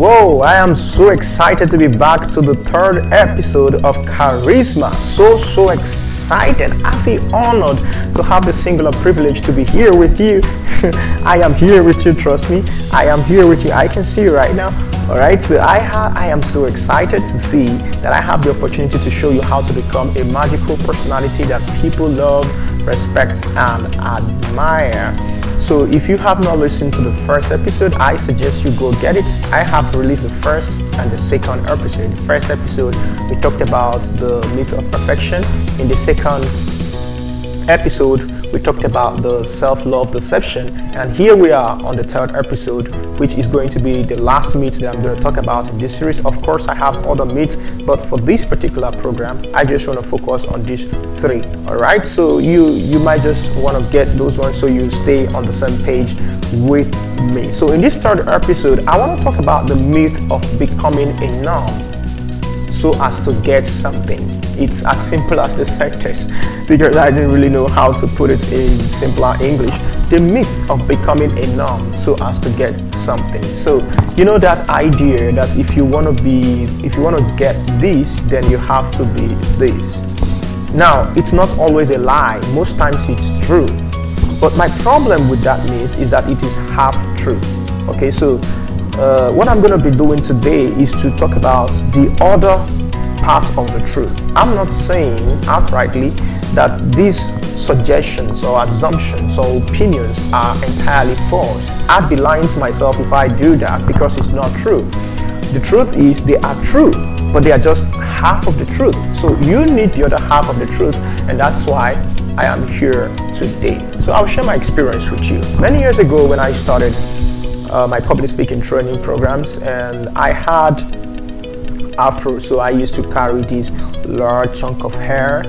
Whoa, I am so excited to be back to the third episode of Charisma. So, so excited. I feel honored to have the singular privilege to be here with you. I am here with you, trust me. I am here with you. I can see you right now. All right, so I, ha- I am so excited to see that I have the opportunity to show you how to become a magical personality that people love, respect, and admire. So if you have not listened to the first episode, I suggest you go get it. I have released the first and the second episode. The first episode, we talked about the myth of perfection. In the second episode, we talked about the self-love deception. And here we are on the third episode, which is going to be the last myth that I'm going to talk about in this series. Of course, I have other myths, but for this particular program, I just want to focus on these three. All right. So you you might just want to get those ones so you stay on the same page with me. So in this third episode, I want to talk about the myth of becoming a so as to get something. It's as simple as the sentence because I didn't really know how to put it in simpler English. The myth of becoming a norm so as to get something. So you know that idea that if you want to be, if you want to get this, then you have to be this. Now, it's not always a lie. Most times it's true. But my problem with that myth is that it is half truth. Okay, so uh, what I'm going to be doing today is to talk about the other part of the truth. I'm not saying outrightly that these suggestions or assumptions or opinions are entirely false. I'd be lying to myself if I do that because it's not true. The truth is they are true, but they are just half of the truth. So you need the other half of the truth, and that's why I am here today. So I'll share my experience with you. Many years ago, when I started uh, my public speaking training programs, and I had afro, so I used to carry this large chunk of hair,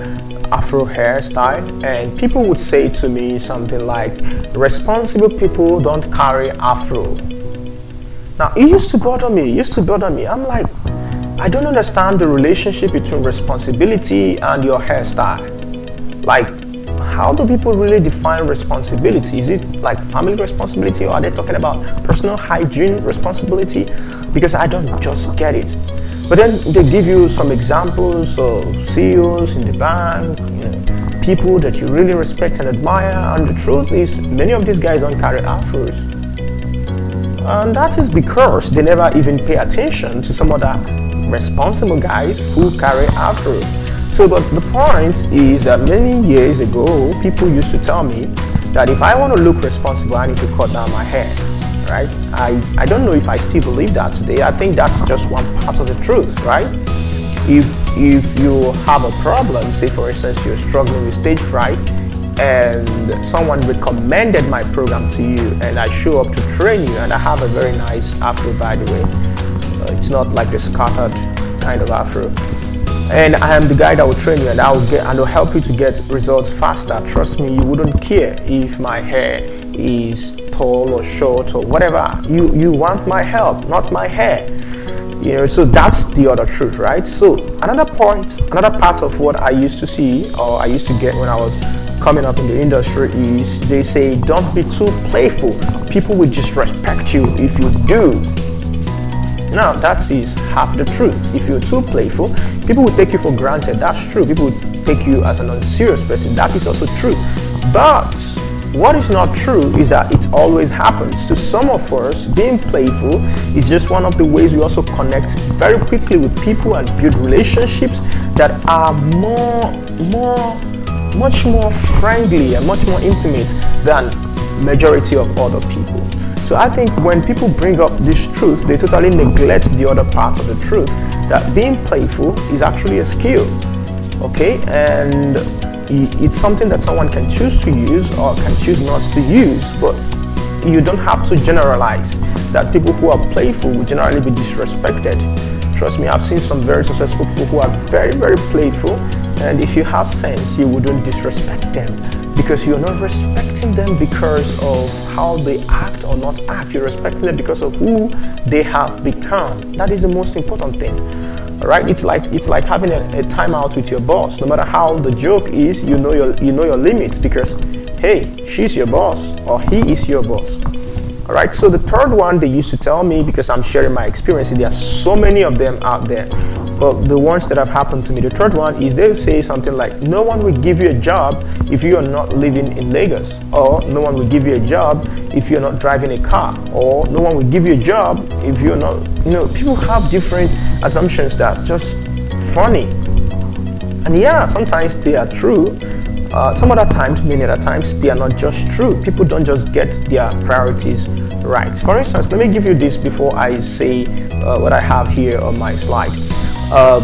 afro hairstyle, and people would say to me something like, "Responsible people don't carry afro." Now it used to bother me. It used to bother me. I'm like, I don't understand the relationship between responsibility and your hairstyle. Like, how do people really define responsibility? Is it like family responsibility or are they talking about personal hygiene responsibility? Because I don't just get it. But then they give you some examples of CEOs in the bank, you know, people that you really respect and admire, and the truth is, many of these guys don't carry afros. And that is because they never even pay attention to some other responsible guys who carry afro. So, but the point is that many years ago, people used to tell me that if I want to look responsible, I need to cut down my hair. Right? I, I don't know if I still believe that today. I think that's just one part of the truth, right? If if you have a problem, say for instance you're struggling with stage fright, and someone recommended my program to you, and I show up to train you, and I have a very nice afro by the way. Uh, it's not like a scattered kind of afro and I am the guy that will train you and I will get and will help you to get results faster. Trust me, you wouldn't care if my hair is tall or short or whatever. You you want my help, not my hair. You know, so that's the other truth, right? So another point, another part of what I used to see or I used to get when I was coming up in the industry is they say don't be too playful. People will disrespect you if you do. Now, that is half the truth. If you're too playful, people will take you for granted. That's true. People will take you as an unserious person. That is also true. But what is not true is that it always happens. To some of us, being playful is just one of the ways we also connect very quickly with people and build relationships that are more, more, much more friendly and much more intimate than majority of other people. So I think when people bring up this truth, they totally neglect the other part of the truth that being playful is actually a skill. Okay, and it's something that someone can choose to use or can choose not to use, but you don't have to generalize that people who are playful will generally be disrespected. Trust me, I've seen some very successful people who are very, very playful, and if you have sense, you wouldn't disrespect them because you're not respecting them because of how they act or not act. You're respecting them because of who they have become. That is the most important thing. Right? it's like it's like having a, a timeout with your boss. No matter how the joke is, you know your you know your limits because hey, she's your boss or he is your boss. All right. So the third one they used to tell me because I'm sharing my experience. There are so many of them out there. But the ones that have happened to me, the third one is they say something like, "No one will give you a job if you are not living in Lagos," or "No one will give you a job if you're not driving a car," or "No one will give you a job if you're not." You know, people have different assumptions that are just funny. And yeah, sometimes they are true. Uh, some other times, many other times, they are not just true. People don't just get their priorities right. For instance, let me give you this before I say uh, what I have here on my slide. Uh,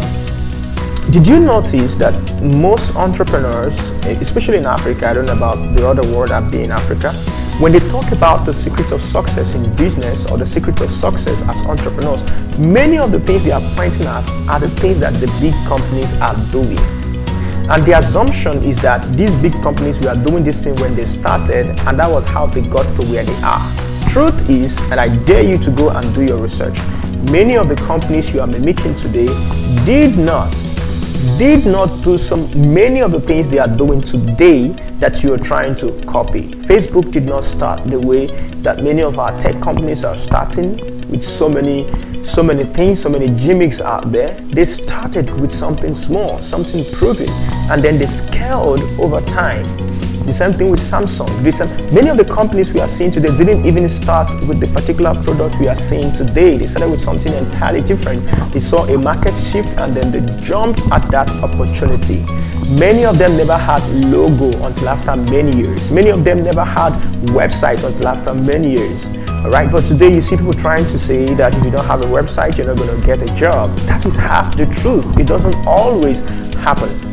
did you notice that most entrepreneurs, especially in Africa, I don't know about the other world I've been in Africa, when they talk about the secrets of success in business or the secret of success as entrepreneurs, many of the things they are pointing at are the things that the big companies are doing. And the assumption is that these big companies were doing this thing when they started, and that was how they got to where they are. Truth is, and I dare you to go and do your research, many of the companies you are mimicking today did not did not do some many of the things they are doing today that you are trying to copy. Facebook did not start the way that many of our tech companies are starting with so many so many things, so many gimmicks out there. They started with something small, something proven, and then they scaled over time the same thing with Samsung. many of the companies we are seeing today didn't even start with the particular product we are seeing today. They started with something entirely different. They saw a market shift and then they jumped at that opportunity. Many of them never had logo until after many years. Many of them never had website until after many years. All right, but today you see people trying to say that if you don't have a website, you're not going to get a job. That is half the truth. It doesn't always happen.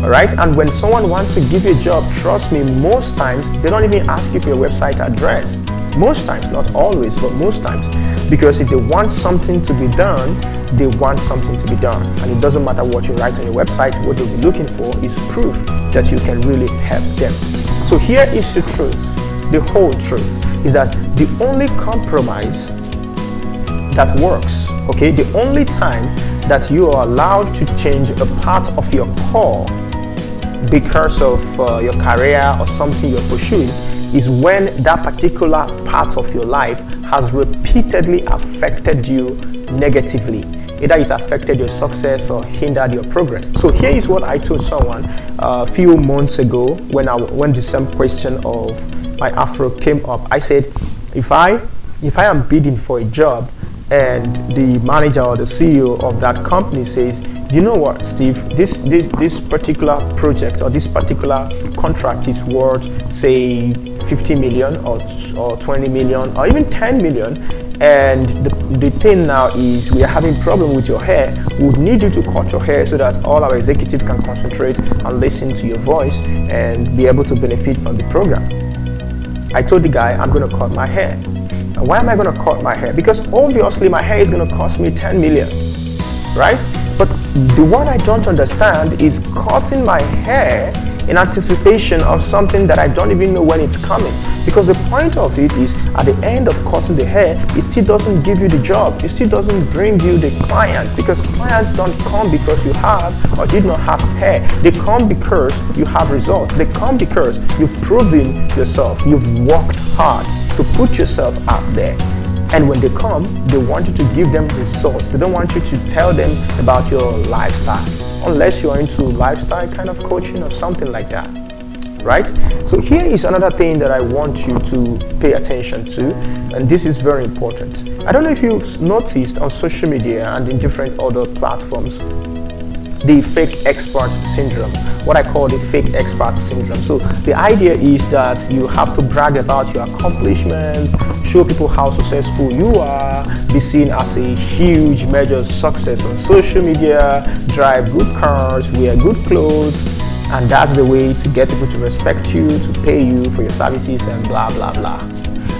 Alright, and when someone wants to give you a job, trust me, most times they don't even ask you for your website address. Most times, not always, but most times. Because if they want something to be done, they want something to be done. And it doesn't matter what you write on your website, what they'll be looking for is proof that you can really help them. So here is the truth. The whole truth is that the only compromise that works, okay, the only time that you are allowed to change a part of your core because of uh, your career or something you're pursuing is when that particular part of your life has repeatedly affected you negatively. Either it affected your success or hindered your progress. So here is what I told someone uh, a few months ago when I when the same question of my afro came up. I said, if I if I am bidding for a job and the manager or the CEO of that company says, you know what, Steve, this, this, this particular project or this particular contract is worth, say, 50 million or, or 20 million or even 10 million. And the, the thing now is we are having problem with your hair. We would need you to cut your hair so that all our executive can concentrate and listen to your voice and be able to benefit from the program. I told the guy, I'm going to cut my hair. Why am I going to cut my hair? Because obviously my hair is going to cost me 10 million, right? But the one I don't understand is cutting my hair in anticipation of something that I don't even know when it's coming. Because the point of it is, at the end of cutting the hair, it still doesn't give you the job. It still doesn't bring you the clients because clients don't come because you have or did not have hair. They come because you have results. They come because you've proven yourself. You've worked hard to put yourself out there. And when they come, they want you to give them results. They don't want you to tell them about your lifestyle, unless you're into lifestyle kind of coaching or something like that. Right? So, here is another thing that I want you to pay attention to, and this is very important. I don't know if you've noticed on social media and in different other platforms, the fake expert syndrome, what I call the fake expert syndrome. So the idea is that you have to brag about your accomplishments, show people how successful you are, be seen as a huge major success on social media, drive good cars, wear good clothes, and that's the way to get people to respect you, to pay you for your services and blah blah blah.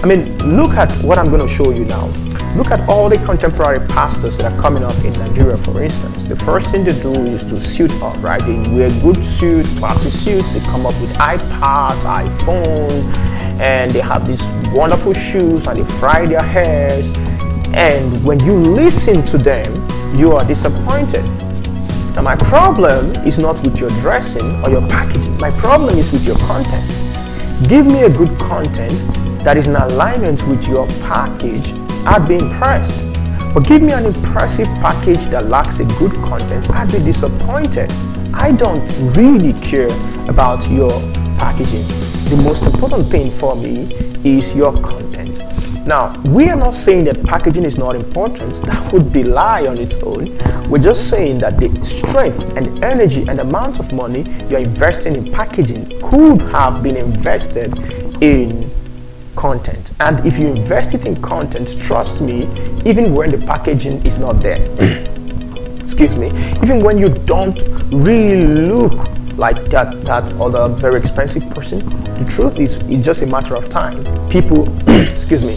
I mean, look at what I'm going to show you now. Look at all the contemporary pastors that are coming up in Nigeria, for instance. The first thing they do is to suit up, right? They wear good suits, classy suits. They come up with iPads, iPhone, and they have these wonderful shoes and they fry their hairs. And when you listen to them, you are disappointed. Now, my problem is not with your dressing or your packaging. My problem is with your content. Give me a good content that is in alignment with your package, I'd be impressed. But give me an impressive package that lacks a good content, I'd be disappointed. I don't really care about your packaging. The most important thing for me is your content. Now, we are not saying that packaging is not important. That would be lie on its own. We're just saying that the strength and energy and amount of money you're investing in packaging could have been invested in content. And if you invest it in content, trust me, even when the packaging is not there, excuse me, even when you don't really look like that that other very expensive person, the truth is it's just a matter of time. People, excuse me,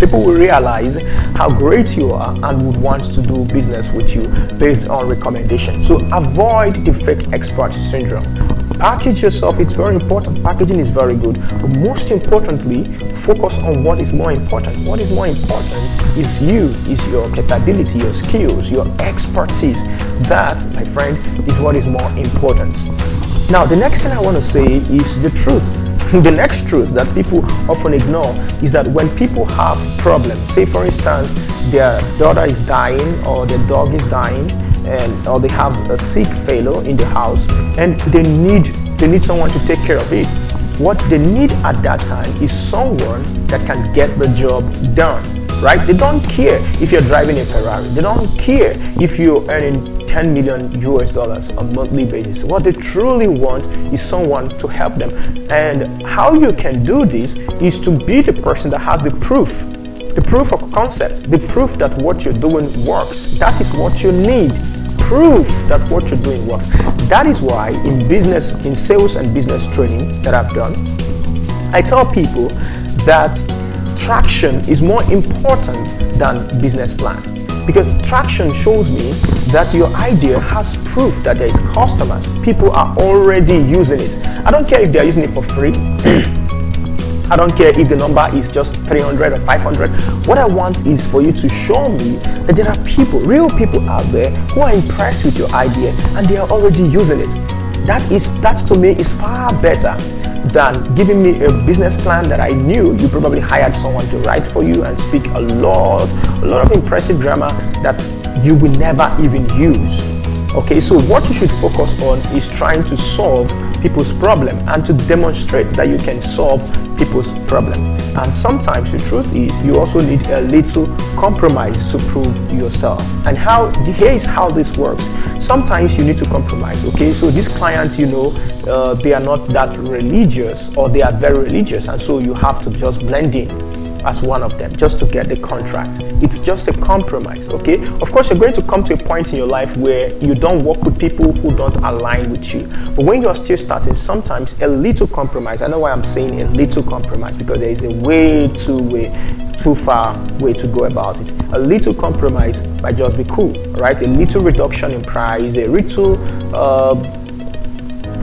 people will realize how great you are and would want to do business with you based on recommendation. So avoid the fake expert syndrome. Package yourself, it's very important. Packaging is very good. But most importantly, focus on what is more important. What is more important is you, is your capability, your skills, your expertise. That, my friend, is what is more important. Now, the next thing I want to say is the truth the next truth that people often ignore is that when people have problems, say for instance, their daughter is dying or their dog is dying, and or they have a sick fellow in the house, and they need they need someone to take care of it. What they need at that time is someone that can get the job done right? They don't care if you're driving a Ferrari. They don't care if you're earning 10 million US dollars on a monthly basis. What they truly want is someone to help them. And how you can do this is to be the person that has the proof, the proof of concept, the proof that what you're doing works. That is what you need. Proof that what you're doing works. That is why in business, in sales and business training that I've done, I tell people that traction is more important than business plan. Because traction shows me that your idea has proof that there is customers. People are already using it. I don't care if they're using it for free i don't care if the number is just 300 or 500 what i want is for you to show me that there are people real people out there who are impressed with your idea and they are already using it that is that to me is far better than giving me a business plan that I knew you probably hired someone to write for you and speak a lot, a lot of impressive grammar that you will never even use. Okay, so what you should focus on is trying to solve people's problem and to demonstrate that you can solve people's problem. And sometimes the truth is you also need a little compromise to prove yourself. And how here is how this works. Sometimes you need to compromise. Okay, so these clients, you know, uh, they are not that religious or they are very religious, and so you have to just blend in as one of them just to get the contract. It's just a compromise, okay? Of course, you're going to come to a point in your life where you don't work with people who don't align with you. But when you're still starting, sometimes a little compromise, I know why I'm saying a little compromise because there is a way too way too far way to go about it. A little compromise might just be cool, right? A little reduction in price, a little uh,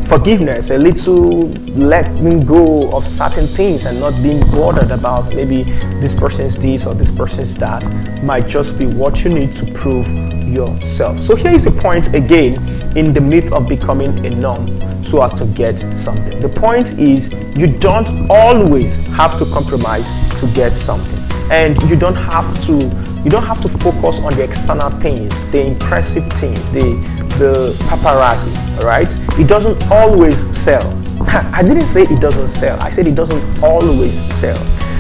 forgiveness, a little letting go of certain things and not being bothered about maybe this person's this or this person's that might just be what you need to prove yourself. So here is a point again in the myth of becoming a norm so as to get something. The point is you don't always have to compromise to get something. And you don't have to you don't have to focus on the external things, the impressive things, the the paparazzi, right? It doesn't always sell. I didn't say it doesn't sell. I said it doesn't always sell.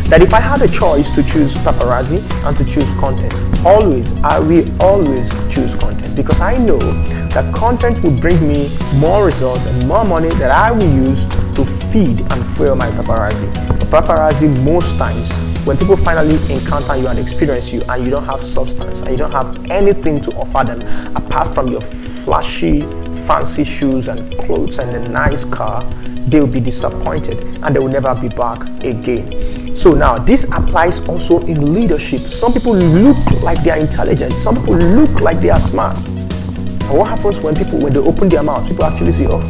That if I had a choice to choose paparazzi and to choose content, always, I will always choose content because I know that content will bring me more results and more money that I will use to feed and fuel my paparazzi. paparazzi most times when people finally encounter you and experience you and you don't have substance and you don't have anything to offer them apart from your flashy, fancy shoes and clothes and a nice car, they will be disappointed and they will never be back again. So now this applies also in leadership. Some people look like they are intelligent, some people look like they are smart. And what happens when people when they open their mouth, people actually say, Oh,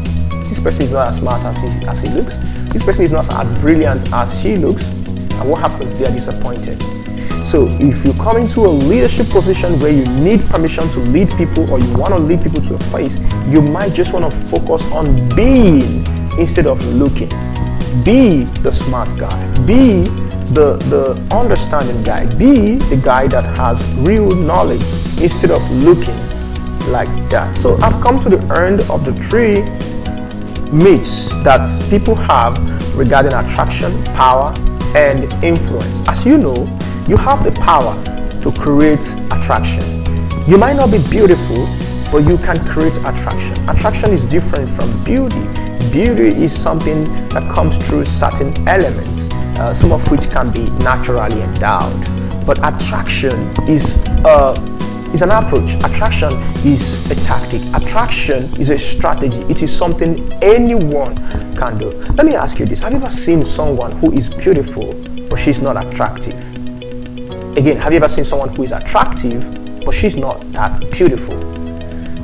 this person is not as smart as he, as he looks, this person is not as brilliant as she looks, and what happens? They are disappointed. So if you come into a leadership position where you need permission to lead people or you want to lead people to a place, you might just want to focus on being instead of looking. Be the smart guy. Be the, the understanding guy. Be the guy that has real knowledge instead of looking like that. So I've come to the end of the three myths that people have regarding attraction, power, and influence. As you know, you have the power to create attraction. You might not be beautiful, but you can create attraction. Attraction is different from beauty. Beauty is something that comes through certain elements, uh, some of which can be naturally endowed. But attraction is a is an approach. Attraction is a tactic. Attraction is a strategy. It is something anyone can do. Let me ask you this. Have you ever seen someone who is beautiful but she's not attractive? Again, have you ever seen someone who is attractive but she's not that beautiful?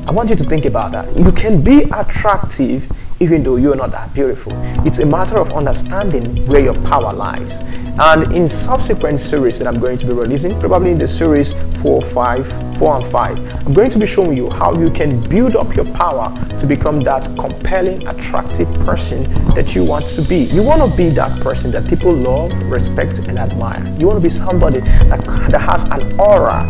I want you to think about that. You can be attractive even though you're not that beautiful. It's a matter of understanding where your power lies. And in subsequent series that I'm going to be releasing, probably in the series 4, 5, 4 and 5, I'm going to be showing you how you can build up your power to become that compelling, attractive person that you want to be. You want to be that person that people love, respect, and admire. You want to be somebody that, that has an aura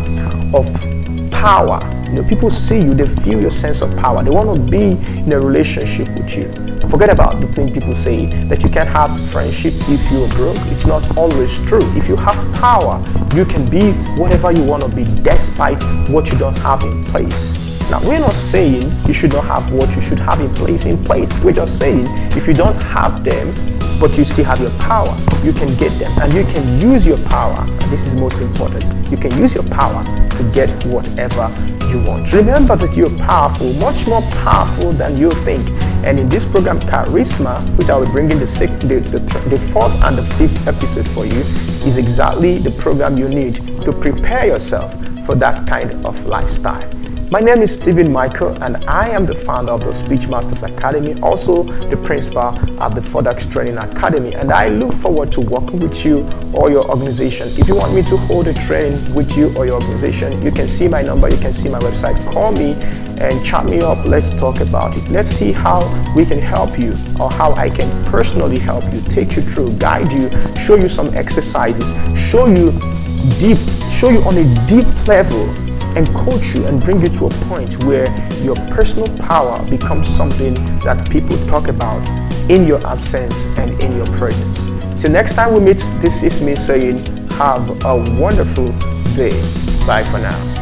of power. You know, people see you, they feel your sense of power. They want to be in a relationship with you. Forget about the thing people say that you can't have friendship if you're broke. It's not always true. If you have power, you can be whatever you want to be despite what you don't have in place. Now, we're not saying you should not have what you should have in place in place. We're just saying if you don't have them, but you still have your power, you can get them and you can use your power. This is most important. You can use your power to get whatever you want. Remember that you're powerful, much more powerful than you think. And in this program, Charisma, which I will bring in the, sixth, the, the, the fourth and the fifth episode for you, is exactly the program you need to prepare yourself for that kind of lifestyle. My name is Stephen Michael, and I am the founder of the Speech Masters Academy, also the principal at the Fodax Training Academy. And I look forward to working with you or your organization. If you want me to hold a training with you or your organization, you can see my number, you can see my website. Call me and chat me up. Let's talk about it. Let's see how we can help you or how I can personally help you, take you through, guide you, show you some exercises, show you deep, show you on a deep level and coach you and bring you to a point where your personal power becomes something that people talk about in your absence and in your presence. Till next time we meet, this is me saying, have a wonderful day. Bye for now.